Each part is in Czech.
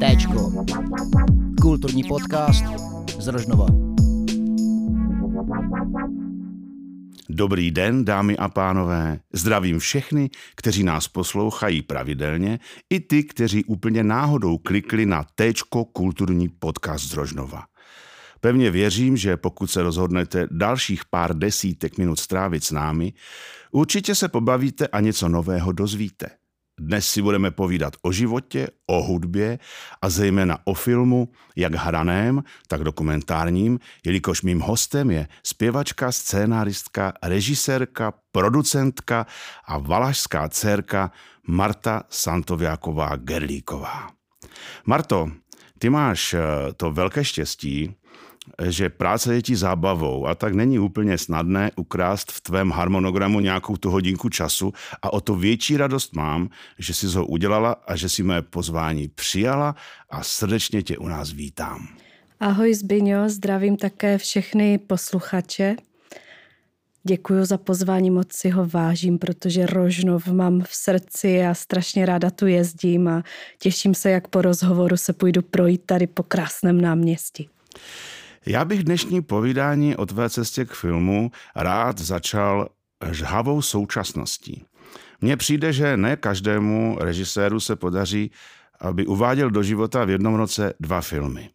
Téčko. Kulturní podcast z Rožnova. Dobrý den, dámy a pánové. Zdravím všechny, kteří nás poslouchají pravidelně, i ty, kteří úplně náhodou klikli na Téčko kulturní podcast z Rožnova. Pevně věřím, že pokud se rozhodnete dalších pár desítek minut strávit s námi, určitě se pobavíte a něco nového dozvíte. Dnes si budeme povídat o životě, o hudbě a zejména o filmu, jak hraném, tak dokumentárním, jelikož mým hostem je zpěvačka, scénáristka, režisérka, producentka a valašská dcerka Marta Santoviáková Gerlíková. Marto, ty máš eh, to velké štěstí, že práce je ti zábavou a tak není úplně snadné ukrást v tvém harmonogramu nějakou tu hodinku času a o to větší radost mám, že jsi ho udělala a že si mé pozvání přijala a srdečně tě u nás vítám. Ahoj Zbyňo, zdravím také všechny posluchače. Děkuji za pozvání, moc si ho vážím, protože Rožnov mám v srdci a strašně ráda tu jezdím a těším se, jak po rozhovoru se půjdu projít tady po krásném náměstí. Já bych dnešní povídání o tvé cestě k filmu rád začal žhavou současností. Mně přijde, že ne každému režiséru se podaří, aby uváděl do života v jednom roce dva filmy.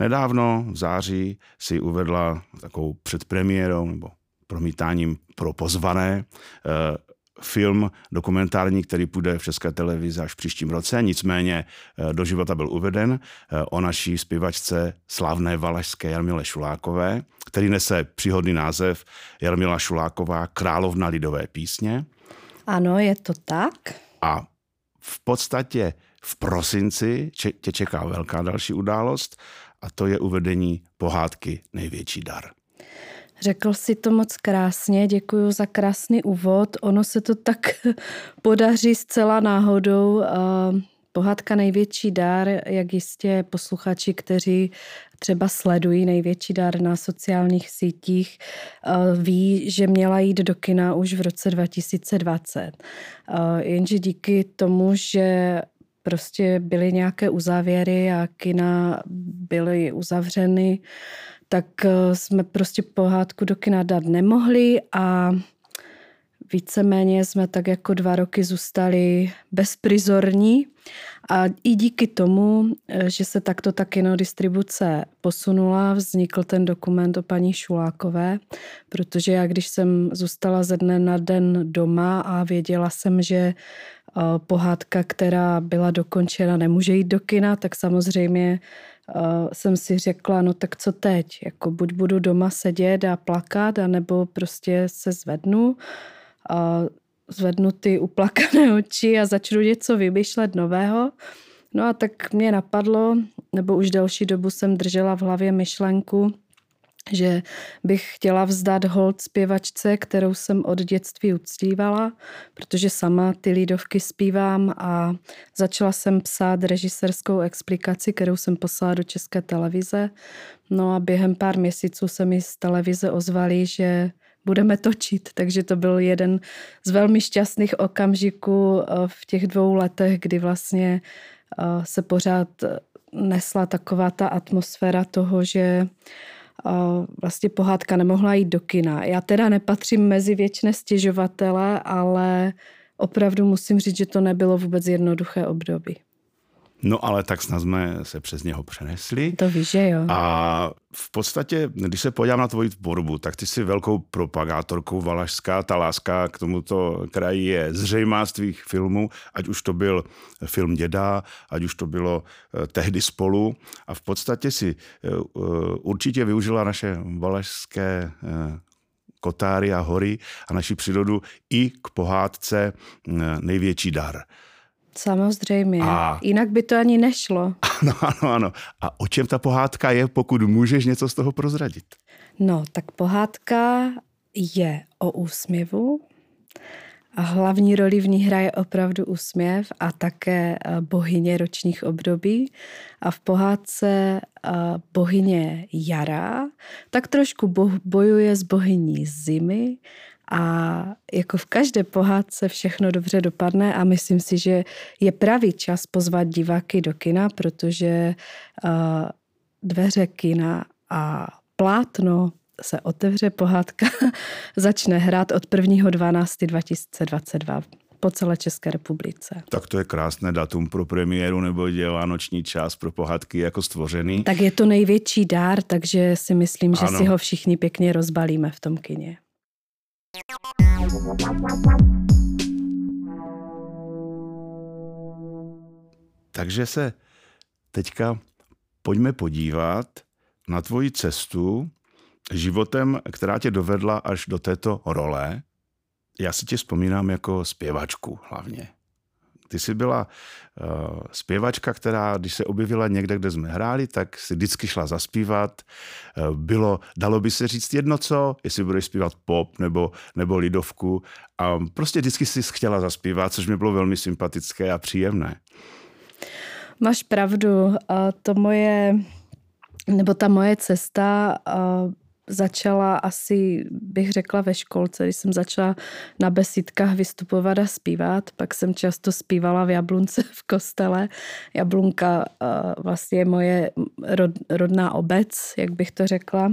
Nedávno v září si uvedla takovou předpremiérou nebo promítáním pro pozvané eh, film dokumentární, který půjde v České televizi až v příštím roce, nicméně eh, do života byl uveden eh, o naší zpěvačce slavné valašské Jarmile Šulákové, který nese příhodný název Jarmila Šuláková, královna lidové písně. Ano, je to tak. A v podstatě v prosinci tě čeká velká další událost a to je uvedení pohádky Největší dar. Řekl si to moc krásně, děkuji za krásný úvod. Ono se to tak podaří zcela náhodou. Pohádka Největší dár, jak jistě posluchači, kteří třeba sledují Největší dár na sociálních sítích, ví, že měla jít do kina už v roce 2020. Jenže díky tomu, že prostě byly nějaké uzávěry a kina byly uzavřeny, tak eh, jsme prostě pohádku do kina dát nemohli a víceméně jsme tak jako dva roky zůstali bezprizorní. A i díky tomu, eh, že se takto ta kinodistribuce posunula, vznikl ten dokument o paní Šulákové, protože já když jsem zůstala ze dne na den doma a věděla jsem, že eh, pohádka, která byla dokončena, nemůže jít do kina, tak samozřejmě uh, jsem si řekla, no tak co teď? Jako buď budu doma sedět a plakat, anebo prostě se zvednu a zvednu ty uplakané oči a začnu něco vymýšlet nového. No a tak mě napadlo, nebo už delší dobu jsem držela v hlavě myšlenku, že bych chtěla vzdát hold zpěvačce, kterou jsem od dětství uctívala, protože sama ty lídovky zpívám a začala jsem psát režiserskou explikaci, kterou jsem poslala do České televize. No a během pár měsíců se mi z televize ozvali, že budeme točit, takže to byl jeden z velmi šťastných okamžiků eh, v těch dvou letech, kdy vlastně eh, se pořád nesla taková ta atmosféra toho, že vlastně pohádka nemohla jít do kina. Já teda nepatřím mezi věčné stěžovatele, ale opravdu musím říct, že to nebylo vůbec jednoduché období. No ale tak snad jsme se přes něho přenesli. To víš, že jo. A v podstatě, když se podívám na tvoji tvorbu, tak ty jsi velkou propagátorkou Valašská. Ta láska k tomuto kraji je zřejmá z tvých filmů, ať už to byl film Děda, ať už to bylo eh, tehdy spolu. A v podstatě si eh, určitě využila naše valašské eh, kotáry a hory a naši přírodu i k pohádce Největší dar. Samozřejmě. A... Jinak by to ani nešlo. Ano, ano, ano. A o čem ta pohádka je, pokud můžeš něco z toho prozradit? No, tak pohádka je o úsměvu. A hlavní roli v ní hraje opravdu úsměv a také eh, bohyně ročních období. A v pohádce eh, bohyně jara tak trošku bojuje s bohyní zimy A jako v každé pohádce všechno dobře dopadne a myslím si, že je pravý čas pozvat diváky do kina, protože uh, dveře kina a plátno se otevře pohádka, začne hrát od 1.12.2022 po celé České republice. Tak to je krásné datum pro premiéru, nebo je vánoční čas pro pohádky jako stvořený. Tak je to největší dár, takže si myslím, že ano. si ho všichni pěkně rozbalíme v tom kině. Takže se teďka pojďme podívat na tvoji cestu životem, která tě dovedla až do této role. Já si tě vzpomínám jako zpěvačku hlavně. Ty jsi byla uh, zpěvačka, která, když se objevila někde, kde jsme hráli, tak si vždycky šla zaspívat. Uh, bylo, dalo by se říct jedno co, jestli budeš zpívat pop nebo, nebo lidovku. A prostě vždycky si chtěla zaspívat, což mi bylo velmi sympatické a příjemné. Máš pravdu. To moje, nebo ta moje cesta začala asi, bych řekla, ve školce, když jsem začala na besídkách vystupovat a zpívat. Pak jsem často zpívala v Jablunce v kostele. Jablunka vlastně je moje rod, rodná obec, jak bych to řekla.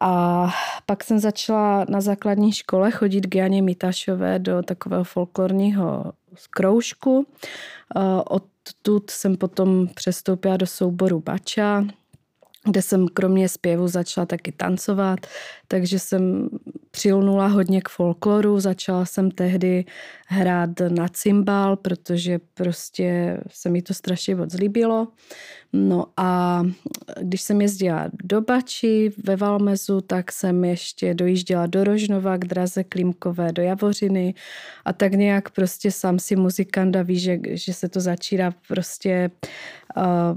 A pak jsem začala na základní škole chodit k Janě Mitašové do takového folklorního kroužku. Odtud jsem potom přestoupila do souboru Bača, kde jsem kromě zpěvu začala taky tancovat, takže jsem přilnula hodně k folkloru, začala jsem tehdy hrát na cymbal, protože prostě se mi to strašně moc líbilo. No a když jsem jezdila do Bači ve Valmezu, tak jsem ještě dojížděla do Rožnova k Draze Klimkové, do Javořiny a tak nějak prostě sám si muzikanda ví, že, že se to začíná prostě,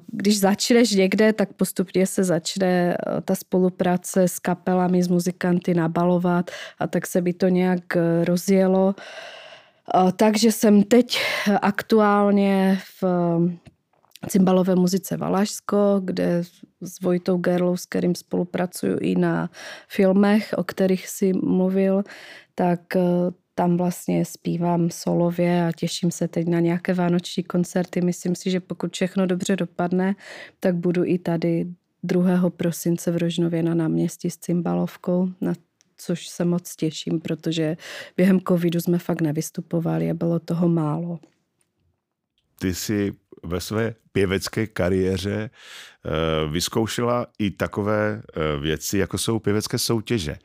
když začneš někde, tak postupně se začne ta spolupráce s kapelami, s muzikanty nabalovat a tak se by to nějak rozjelo. Takže jsem teď aktuálně v cymbalové muzice Valašsko, kde s Vojtou Gerlou, s kterým spolupracuju i na filmech, o kterých si mluvil, tak eh, tam vlastně zpívám solově a těším se teď na nějaké vánoční koncerty. Myslím si, že pokud všechno dobře dopadne, tak budu i tady 2. prosince v Rožnově na náměstí s cymbalovkou, na což se moc těším, protože během covidu jsme fakt nevystupovali a bylo toho málo. Ty jsi ve své pěvecké kariéře eh, vyzkoušela i takové eh, věci, jako jsou pěvecké soutěže.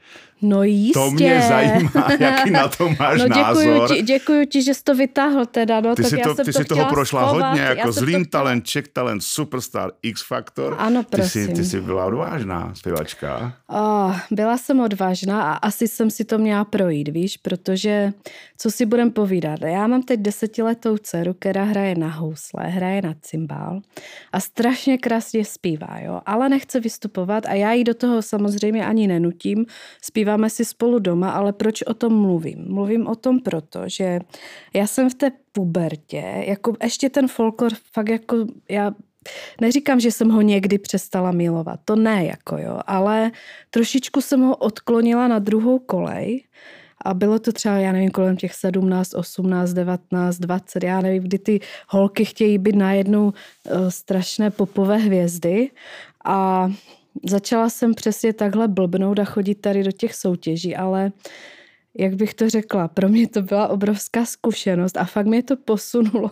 No jistě. To mě zajímá, jaký na to máš no, děkuju názor. Ti, děkuju ti, že jsi to vytáhl teda. No, ty tak jsi, to, ty to jsi toho prošla schovat. hodně, jako Zlým to... talent, Czech talent, Superstar, X Factor. Ano, prosím. Ty jsi, ty jsi byla odvážná zpěvačka. Oh, byla jsem odvážná a asi jsem si to měla projít, víš, protože co si budem povídat. Já mám teď desetiletou dceru, která hraje na housle, hraje na cymbál a strašně krásně zpívá, jo, ale nechce vystupovat a já jí do toho samozřejmě ani nenutím. Zpíváme si spolu doma, ale proč o tom mluvím? Mluvím o tom proto, že já jsem v té pubertě, jako ještě ten folklor fakt jako já Neříkám, že jsem ho někdy přestala milovat, to ne, jako jo, ale trošičku jsem ho odklonila na druhou kolej a bylo to třeba, já nevím, kolem těch 17, 18, 19, 20, já nevím, kdy ty holky chtějí být najednou uh, strašné popové hvězdy a začala jsem přesně takhle blbnout a chodit tady do těch soutěží, ale jak bych to řekla, pro mě to byla obrovská zkušenost a fakt mě to posunulo.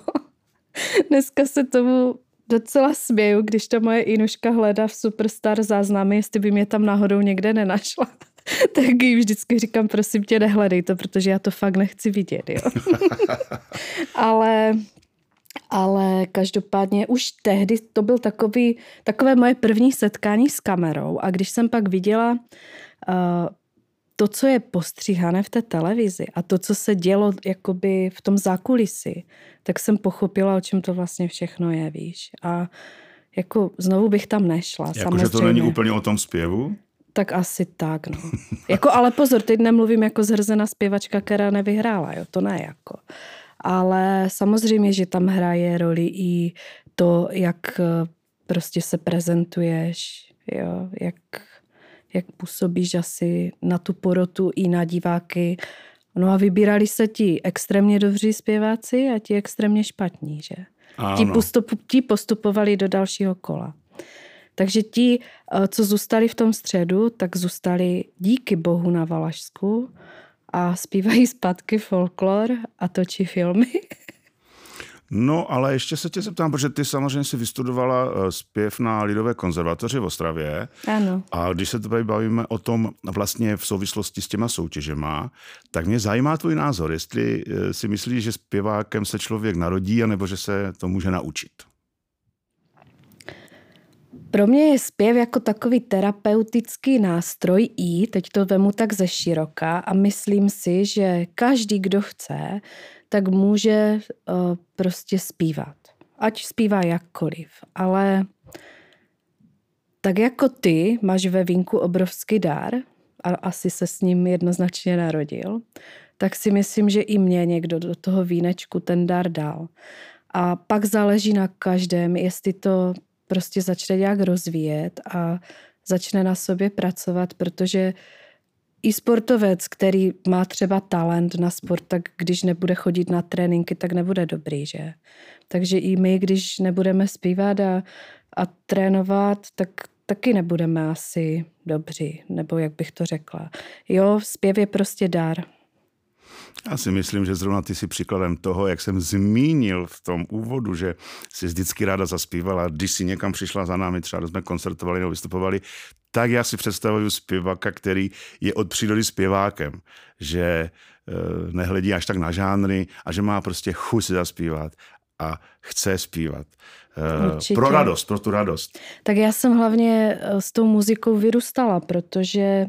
Dneska se tomu docela směju, když ta moje Inuška hledá v Superstar záznamy, jestli by mě tam náhodou někde nenašla. tak jí vždycky říkám, prosím tě, nehledej to, protože já to fakt nechci vidět. Jo. ale, ale každopádně už tehdy to byl takový, takové moje první setkání s kamerou a když jsem pak viděla uh, to, co je postříhané v té televizi a to, co se dělo jakoby v tom zákulisí, tak jsem pochopila, o čem to vlastně všechno je, víš. A jako znovu bych tam nešla. Jako, že to není úplně o tom zpěvu? Tak asi tak, no. jako, ale pozor, teď nemluvím jako zhrzená zpěvačka, která nevyhrála, jo, to ne jako. Ale samozřejmě, že tam hraje roli i to, jak eh, prostě se prezentuješ, jo, jak jak působíš asi na tu porotu i na diváky. No a vybírali se ti extrémně dobří zpěváci a ti extrémně špatní, že? Ti, postup, ti postupovali do dalšího kola. Takže ti, eh, co zůstali v tom středu, tak zůstali díky bohu na Valašsku a zpívají zpátky folklor a točí filmy. No, ale ještě se tě zeptám, protože ty samozřejmě si vystudovala eh, zpěv na Lidové konzervatoři v Ostravě. Ano. A když se tady bavíme o tom vlastně v souvislosti s těma soutěžema, tak mě zajímá tvůj názor, jestli eh, si myslíš, že zpěvákem se člověk narodí, anebo že se to může naučit. Pro mě je zpěv jako takový terapeutický nástroj i, teď to vemu tak ze široka a myslím si, že každý, kdo chce, tak může uh, prostě zpívat. Ať zpívá jakkoliv, ale tak jako ty máš ve vínku obrovský dár a asi se s ním jednoznačně narodil, tak si myslím, že i mě někdo do toho vínečku ten dar dal. A pak záleží na každém, jestli to prostě začne nějak rozvíjet a začne na sobě pracovat, protože i sportovec, který má třeba talent na sport, tak když nebude chodit na tréninky, tak nebude dobrý, že? Takže i my, když nebudeme zpívat a, a trénovat, tak taky nebudeme asi dobří, nebo jak bych to řekla. Jo, zpěv je prostě dar. Já si myslím, že zrovna ty si příkladem toho, jak jsem zmínil v tom úvodu, že si vždycky ráda zaspívala, když si někam přišla za námi, třeba jsme koncertovali nebo vystupovali, tak já si představuju zpěvaka, který je od přírody zpěvákem, že e, nehledí až tak na žánry a že má prostě chuť si zaspívat a chce zpívat. E, Určitě. Pro radost, pro tu radost. Tak já jsem hlavně eh, s tou muzikou vyrůstala, protože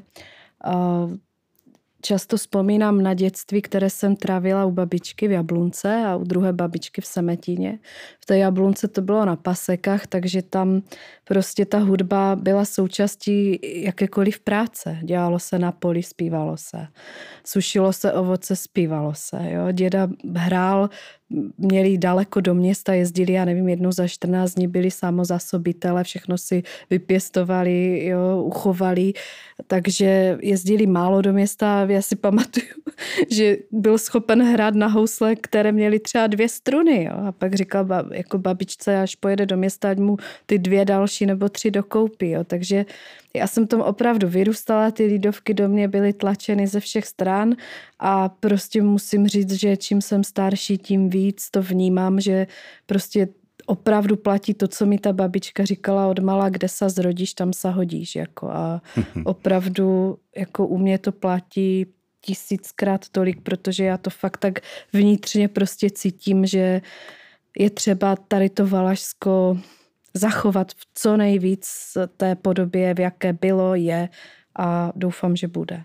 Často vzpomínám na dětství, které jsem trávila u babičky v Jablunce a u druhé babičky v Semetíně. V té Jablunce to bylo na pasekách, takže tam prostě ta hudba byla součástí jakékoliv práce. Dělalo se na poli, zpívalo se. Sušilo se ovoce, zpívalo se. Jo. Děda hrál měli daleko do města, jezdili, já nevím, jednou za 14 dní byli samozasobitele, všechno si vypěstovali, jo, uchovali, takže jezdili málo do města. Já si pamatuju, že byl schopen hrát na housle, které měly třeba dvě struny. Jo. A pak říkal jako babičce, až pojede do města, ať mu ty dvě další nebo tři dokoupí. Jo. Takže já jsem tom opravdu vyrůstala, ty lídovky do mě byly tlačeny ze všech stran a prostě musím říct, že čím jsem starší, tím víc to vnímám, že prostě opravdu platí to, co mi ta babička říkala od mala, kde se zrodíš, tam se hodíš. Jako a opravdu jako u mě to platí tisíckrát tolik, protože já to fakt tak vnitřně prostě cítím, že je třeba tady to Valašsko zachovat v co nejvíc té podobě, v jaké bylo, je a doufám, že bude.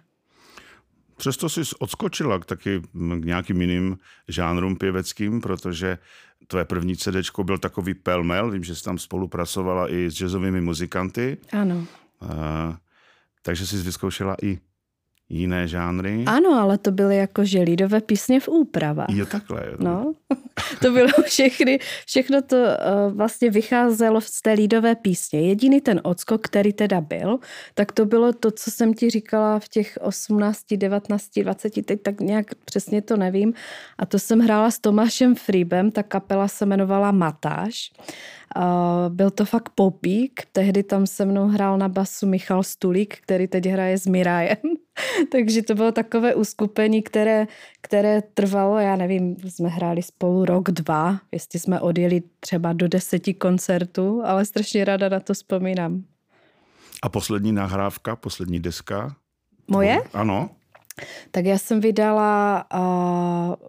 Přesto jsi odskočila k taky k nějakým jiným žánrům pěveckým, protože tvoje první CD byl takový pelmel, vím, že jsi tam spolupracovala i s jazzovými muzikanty. Ano. A, takže jsi vyzkoušela i jiné žánry. Ano, ale to byly jako že lidové písně v úpravách. Jo, takhle. Jo. No, to bylo všechny, všechno to uh, vlastně vycházelo z té lidové písně. Jediný ten odskok, který teda byl, tak to bylo to, co jsem ti říkala v těch 18, 19, 20, teď tak nějak přesně to nevím. A to jsem hrála s Tomášem Frýbem, ta kapela se jmenovala Matáš. Uh, byl to fakt popík, tehdy tam se mnou hrál na basu Michal Stulík, který teď hraje s Mirajem. Takže to bylo takové uskupení, které, které trvalo, já nevím, jsme hráli spolu rok, dva, jestli jsme odjeli třeba do deseti koncertů, ale strašně ráda na to vzpomínám. A poslední nahrávka, poslední deska? Moje? Ano. Tak já jsem vydala uh,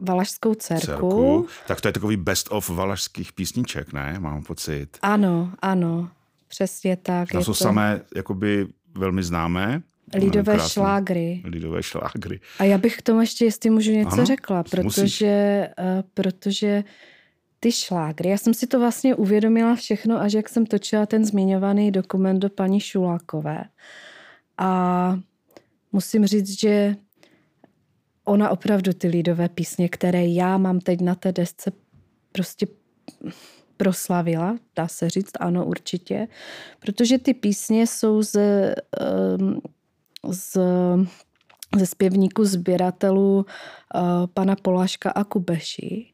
Valašskou dcerku. dcerku. Tak to je takový best of valašských písniček, ne? Mám pocit. Ano, ano. Přesně tak. To jsou to... samé jakoby velmi známé. Lidové krásné. šlágry. Lidové šlágry. A já bych k tomu ještě, jestli můžu něco ano, řekla, protože, uh, protože ty šlágry, já jsem si to vlastně uvědomila všechno, až jak jsem točila ten zmiňovaný dokument do paní Šulákové. A musím říct, že ona opravdu ty lidové písně, které já mám teď na té desce, prostě proslavila, dá se říct, ano, určitě, protože ty písně jsou z, ehm, z ze zpěvníků sběratelů uh, pana Poláška a Kubeši.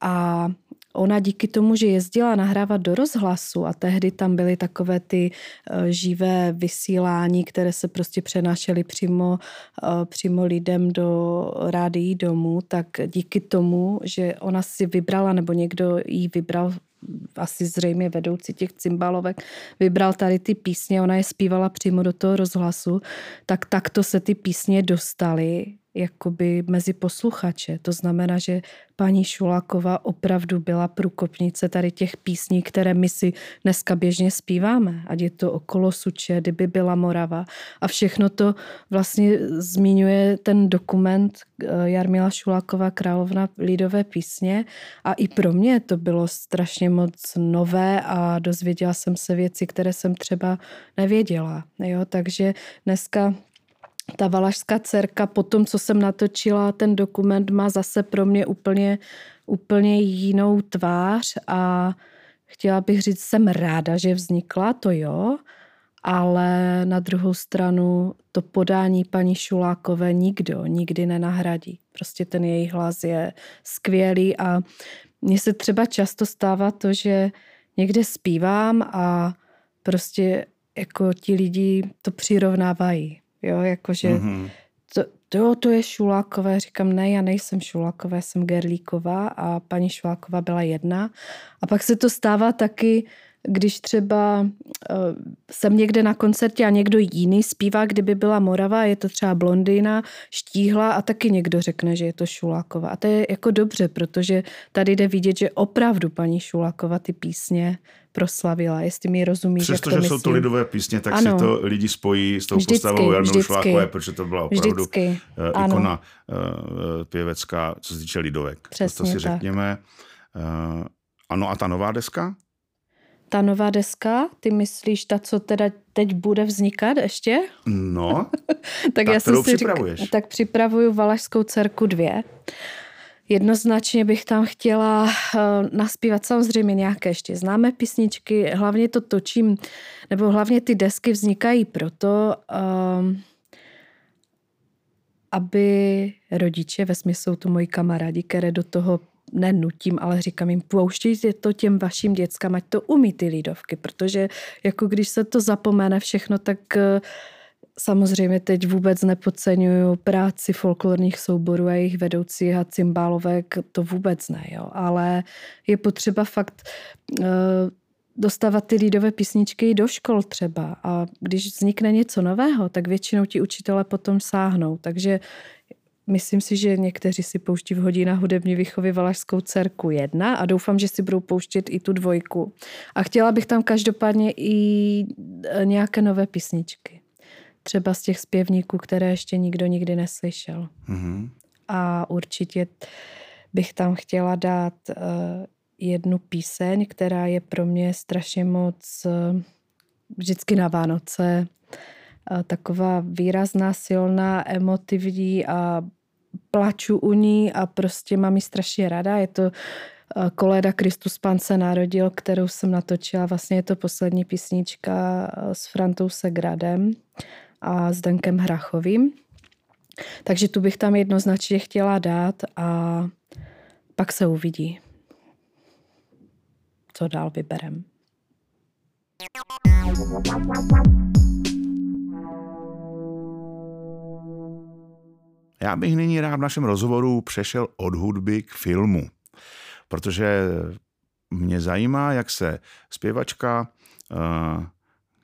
A ona díky tomu, že jezdila nahrávat do rozhlasu a tehdy tam byly takové ty uh, živé vysílání, které se prostě přenášely přímo, uh, přímo lidem do rádií domů, tak díky tomu, že ona si vybrala, nebo někdo jí vybral asi zřejmě vedoucí těch cymbalovek, vybral tady ty písně, ona je zpívala přímo do toho rozhlasu, tak takto se ty písně dostaly jakoby mezi posluchače. To znamená, že paní Šulaková opravdu byla průkopnice tady těch písní, které my si dneska běžně zpíváme. Ať je to okolo Suče, kdyby byla Morava. A všechno to vlastně zmiňuje ten dokument eh, Jarmila Šulaková, Královna lidové písně. A i pro mě to bylo strašně moc nové a dozvěděla jsem se věci, které jsem třeba nevěděla. Jo? Takže dneska ta valašská dcerka po tom, co jsem natočila ten dokument, má zase pro mě úplně, úplně jinou tvář a chtěla bych říct, jsem ráda, že vznikla, to jo, ale na druhou stranu to podání paní Šulákové nikdo nikdy nenahradí. Prostě ten její hlas je skvělý a mně se třeba často stává to, že někde zpívám a prostě jako ti lidi to přirovnávají. Jo, jakože mm-hmm. to, to, to je Šulákové. Říkám, ne, já nejsem Šuláková, jsem Gerlíková a paní Šuláková byla jedna. A pak se to stává taky, když třeba uh, jsem někde na koncertě a někdo jiný zpívá, kdyby byla Morava, je to třeba blondýna, štíhla a taky někdo řekne, že je to Šuláková. A to je jako dobře, protože tady jde vidět, že opravdu paní Šuláková ty písně proslavila, jestli mi rozumíš, Přestože to jsou to lidové písně, tak ano. si to lidi spojí s tou vždycky, postavou Jarmilou Šlákové, protože to byla opravdu vždycky. Uh, ikona uh, pěvecká, co se týče lidovek. Přesně to si tak. řekněme. Ano a ta nová deska? Ta nová deska, ty myslíš ta, co teda teď bude vznikat ještě? No, tak, tak já jsem si připravuješ? Řík, tak připravuju Valašskou dcerku dvě. Jednoznačně bych tam chtěla uh, naspívat samozřejmě nějaké ještě známé písničky. Hlavně to točím, nebo hlavně ty desky vznikají proto, uh, aby rodiče, ve smyslu to moji kamarádi, které do toho nenutím, ale říkám jim, pouštějte to těm vašim dětskám, ať to umí ty lídovky, protože jako když se to zapomene všechno, tak uh, Samozřejmě teď vůbec nepodceňuju práci folklorních souborů a jejich vedoucích a cymbálovek, to vůbec ne, jo. ale je potřeba fakt uh, dostávat ty lídové písničky i do škol třeba a když vznikne něco nového, tak většinou ti učitele potom sáhnou, takže Myslím si, že někteří si pouští v hodinách hudební výchovy Valašskou dcerku jedna a doufám, že si budou pouštět i tu dvojku. A chtěla bych tam každopádně i e, nějaké nové písničky třeba z těch zpěvníků, které ještě nikdo nikdy neslyšel. Mm-hmm. A určitě bych tam chtěla dát uh, jednu píseň, která je pro mě strašně moc uh, vždycky na Vánoce taková výrazná, silná, emotivní a plaču u ní a prostě mám ji strašně ráda. Je to Koleda Kristus Pan se narodil, kterou jsem natočila. Vlastně je to poslední písnička s Frantou Segradem a s Dankem Hrachovým. Takže tu bych tam jednoznačně chtěla dát a pak se uvidí, co dál vyberem. Já bych nyní rád v našem rozhovoru přešel od hudby k filmu, protože mě zajímá, jak se zpěvačka uh,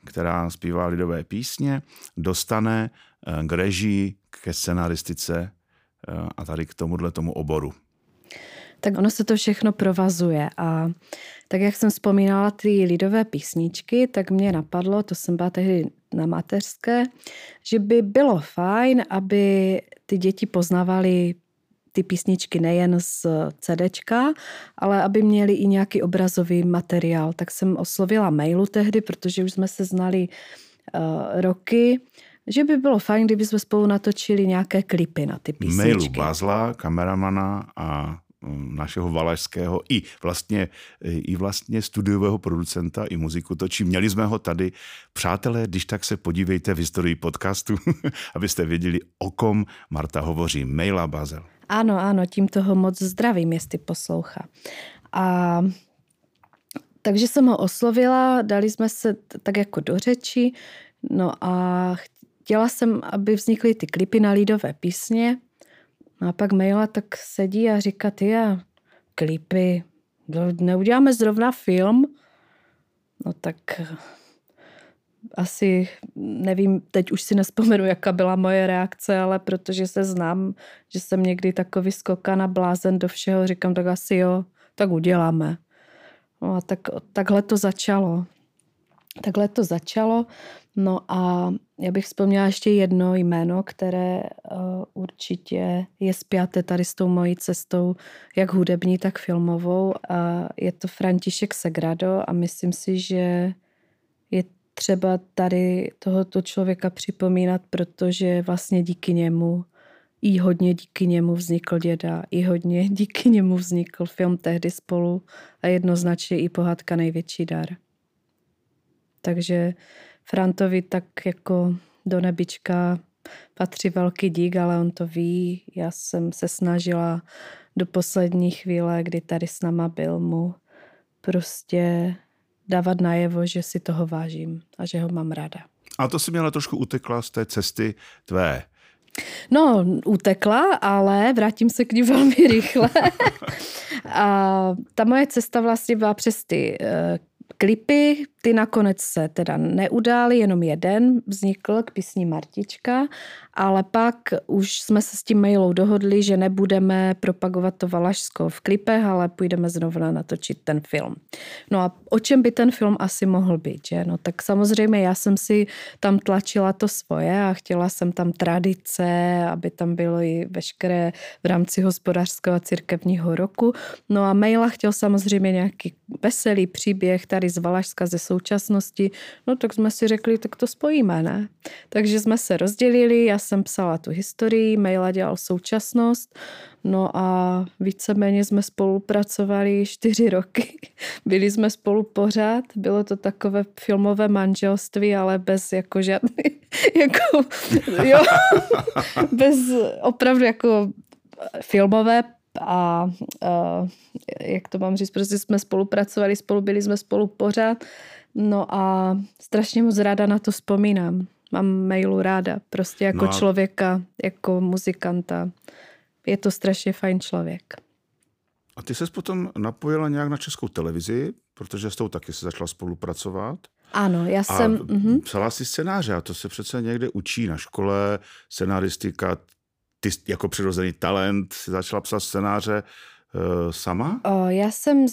která zpívá lidové písně, dostane eh, k režii, ke scenaristice eh, a tady k tomuhle tomu oboru. Tak ono se to všechno provazuje a tak jak jsem vzpomínala ty lidové písničky, tak mě napadlo, to jsem byla tehdy na mateřské, že by bylo fajn, aby ty děti poznávaly ty písničky nejen z CDčka, ale aby měli i nějaký obrazový materiál. Tak jsem oslovila mailu tehdy, protože už jsme se znali uh, roky, že by bylo fajn, kdyby jsme spolu natočili nějaké klipy na ty písničky. Mailu Bazla, kameramana a našeho valašského i vlastně, i vlastně studiového producenta i muziku točí. Měli jsme ho tady. Přátelé, když tak se podívejte v historii podcastu, abyste věděli, o kom Marta hovoří. Maila Bazel. Ano, ano, tím toho moc zdravím, jestli poslouchá. A takže jsem ho oslovila, dali jsme se tak jako do řeči, no a chtěla jsem, aby vznikly ty klipy na lídové písně. No a pak maila tak sedí a říká, ty a klipy, neuděláme zrovna film? No tak asi nevím, teď už si nespomenu, jaká byla moje reakce, ale protože se znám, že jsem někdy takový skokan a blázen do všeho, říkám, tak asi jo, tak uděláme. No a tak, takhle to začalo. Takhle to začalo. No a já bych vzpomněla ještě jedno jméno, které uh, určitě je spjaté tady s tou mojí cestou, jak hudební, tak filmovou. A je to František Segrado a myslím si, že je třeba tady tohoto člověka připomínat, protože vlastně díky němu i hodně díky němu vznikl děda, i hodně díky němu vznikl film tehdy spolu a jednoznačně i pohádka Největší dar. Takže Frantovi tak jako do nebička patří velký dík, ale on to ví. Já jsem se snažila do poslední chvíle, kdy tady s náma byl, mu prostě dávat najevo, že si toho vážím a že ho mám ráda. A to si měla trošku utekla z té cesty tvé No, utekla, ale vrátím se k ní velmi rychle. a ta moje cesta vlastně byla přes ty eh, klipy, ty nakonec se teda neudály, jenom jeden vznikl k písni Martička, ale pak už jsme se s tím mailou dohodli, že nebudeme propagovat to Valašsko v klipech, ale půjdeme znovu natočit ten film. No a o čem by ten film asi mohl být, že? No tak samozřejmě já jsem si tam tlačila to svoje a chtěla jsem tam tradice, aby tam bylo i veškeré v rámci hospodářského a církevního roku. No a maila chtěl samozřejmě nějaký veselý příběh tady z Valašska ze současnosti, no tak jsme si řekli, tak to spojíme, ne? Takže jsme se rozdělili, já jsem psala tu historii, Maila dělal současnost, no a víceméně jsme spolupracovali čtyři roky. Byli jsme spolu pořád, bylo to takové filmové manželství, ale bez jako žádný, jako, jo, bez opravdu jako filmové a, a jak to mám říct, prostě jsme spolupracovali spolu, byli jsme spolu pořád No a strašně moc ráda na to vzpomínám. Mám mailu ráda, prostě jako no a... člověka, jako muzikanta. Je to strašně fajn člověk. A ty ses potom napojila nějak na českou televizi, protože s tou taky se začala spolupracovat. Ano, já jsem... A uh-huh. psala si scénáře a to se přece někde učí na škole, scenaristika, ty jako přirozený talent si začala psát scénáře. Eh, sama? Já jsem,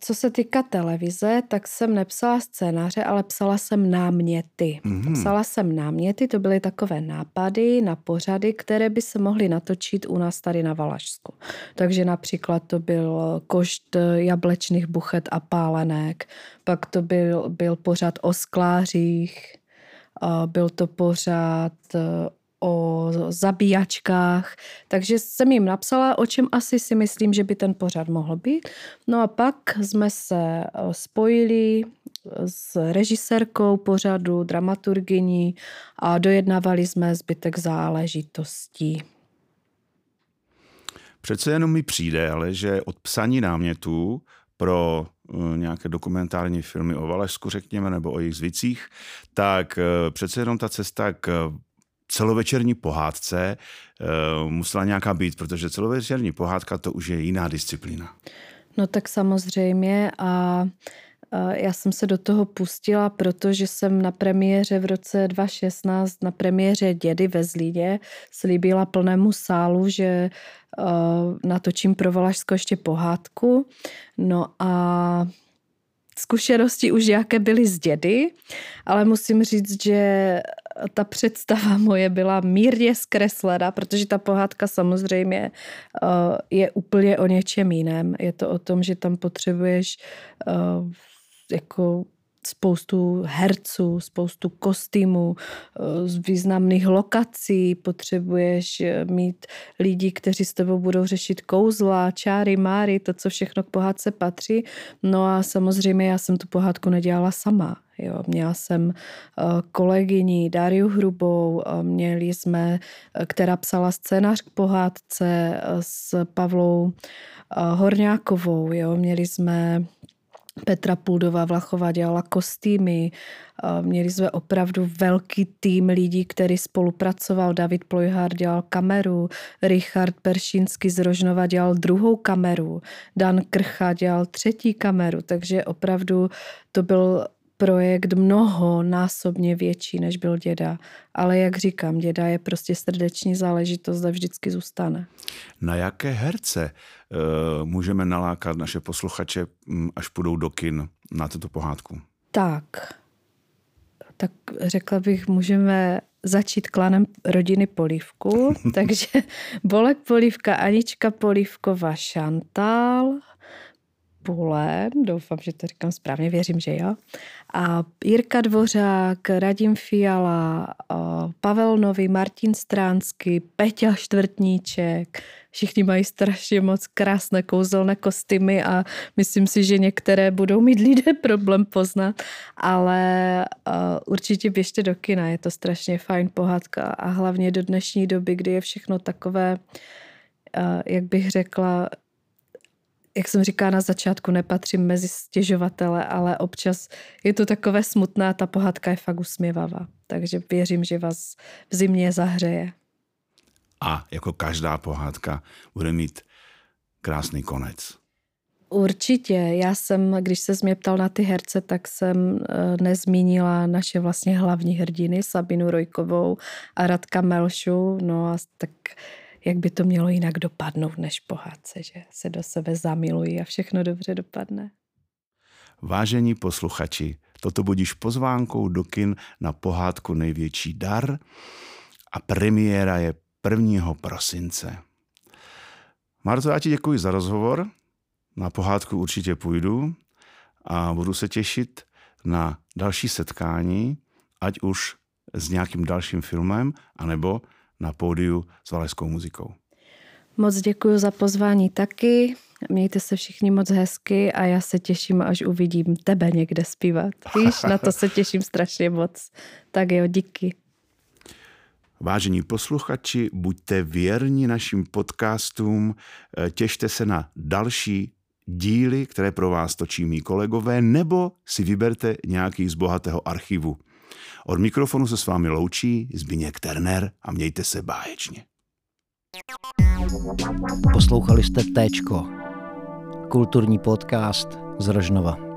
co se týká televize, tak jsem nepsala scénáře, ale psala jsem náměty. Mm-hmm. Psala jsem náměty, to byly takové nápady na pořady, které by se mohly natočit u nás tady na Valašsku. Takže například to byl košt jablečných buchet a pálenek, pak to byl, byl pořad o sklářích, byl to pořád o zabíjačkách, takže jsem jim napsala, o čem asi si myslím, že by ten pořad mohl být. No a pak jsme se eh, spojili s režisérkou pořadu, dramaturgyní a dojednávali jsme zbytek záležitostí. Přece jenom mi přijde, ale že od psaní námětů pro eh, nějaké dokumentární filmy o Valašsku, řekněme, nebo o jejich zvicích, tak eh, přece jenom ta cesta k celovečerní pohádce uh, musela nějaká být, protože celovečerní pohádka to už je jiná disciplína. No tak samozřejmě a já jsem se do toho pustila, protože jsem na premiéře v roce 2016, na premiéře Dědy ve Zlíně, slíbila plnému sálu, že uh, natočím pro Valašsko ještě pohádku. No a zkušenosti už jaké byly z dědy, ale musím říct, že ta představa moje byla mírně zkreslena, protože ta pohádka samozřejmě uh, je úplně o něčem jiném. Je to o tom, že tam potřebuješ uh, jako spoustu herců, spoustu kostýmů, eh, z významných lokací, potřebuješ eh, mít lidi, kteří s tebou budou řešit kouzla, čáry, máry, to, co všechno k pohádce patří. No a samozřejmě já jsem tu pohádku nedělala sama. Jo, měla jsem kolegyni Dariu Hrubou, měli jsme, která psala scénář k pohádce s Pavlou Horňákovou. Jo, měli jsme Petra Puldová Vlachová dělala kostýmy, měli jsme opravdu velký tým lidí, který spolupracoval. David Plojhár dělal kameru, Richard Peršínsky z Rožnova dělal druhou kameru, Dan Krcha dělal třetí kameru, takže opravdu to byl projekt mnoho násobně větší, než byl děda. Ale jak říkám, děda je prostě srdeční záležitost a vždycky zůstane. Na jaké herce uh, můžeme nalákat naše posluchače, um, až půjdou do kin na tuto pohádku? Tak, tak řekla bych, můžeme začít klanem rodiny Polívku. takže Bolek Polívka, Anička Polívková, Šantal, Pule, doufám, že to říkám správně, věřím, že jo. A Jirka Dvořák, Radim Fiala, Pavel Nový, Martin Stránsky, Peťa Štvrtníček, všichni mají strašně moc krásné kouzelné kostýmy a myslím si, že některé budou mít lidé problém poznat, ale určitě běžte do kina, je to strašně fajn pohádka a hlavně do dnešní doby, kdy je všechno takové, jak bych řekla, jak jsem říkala na začátku, nepatřím mezi stěžovatele, ale občas je to takové smutné a ta pohádka je fakt usměvavá. Takže věřím, že vás v zimě zahřeje. A jako každá pohádka bude mít krásný konec. Určitě. Já jsem, když se mě ptal na ty herce, tak jsem eh, nezmínila naše vlastně hlavní hrdiny, Sabinu Rojkovou a Radka Melšu. No a tak jak by to mělo jinak dopadnout než pohádce, že se do sebe zamilují a všechno dobře dopadne. Vážení posluchači, toto budíš pozvánkou do kin na pohádku Největší dar a premiéra je 1. prosince. Marto, já ti děkuji za rozhovor. Na pohádku určitě půjdu a budu se těšit na další setkání, ať už s nějakým dalším filmem, anebo na pódiu s valeskou muzikou. Moc děkuji za pozvání taky. Mějte se všichni moc hezky a já se těším, až uvidím tebe někde zpívat. Víš, na to se těším strašně moc. Tak jo, díky. Vážení posluchači, buďte věrni našim podcastům, těšte se na další díly, které pro vás točí mý kolegové, nebo si vyberte nějaký z bohatého archivu. Od mikrofonu se s vámi loučí Zbigněk Terner a mějte se báječně. Poslouchali jste Téčko, kulturní podcast z Rožnova.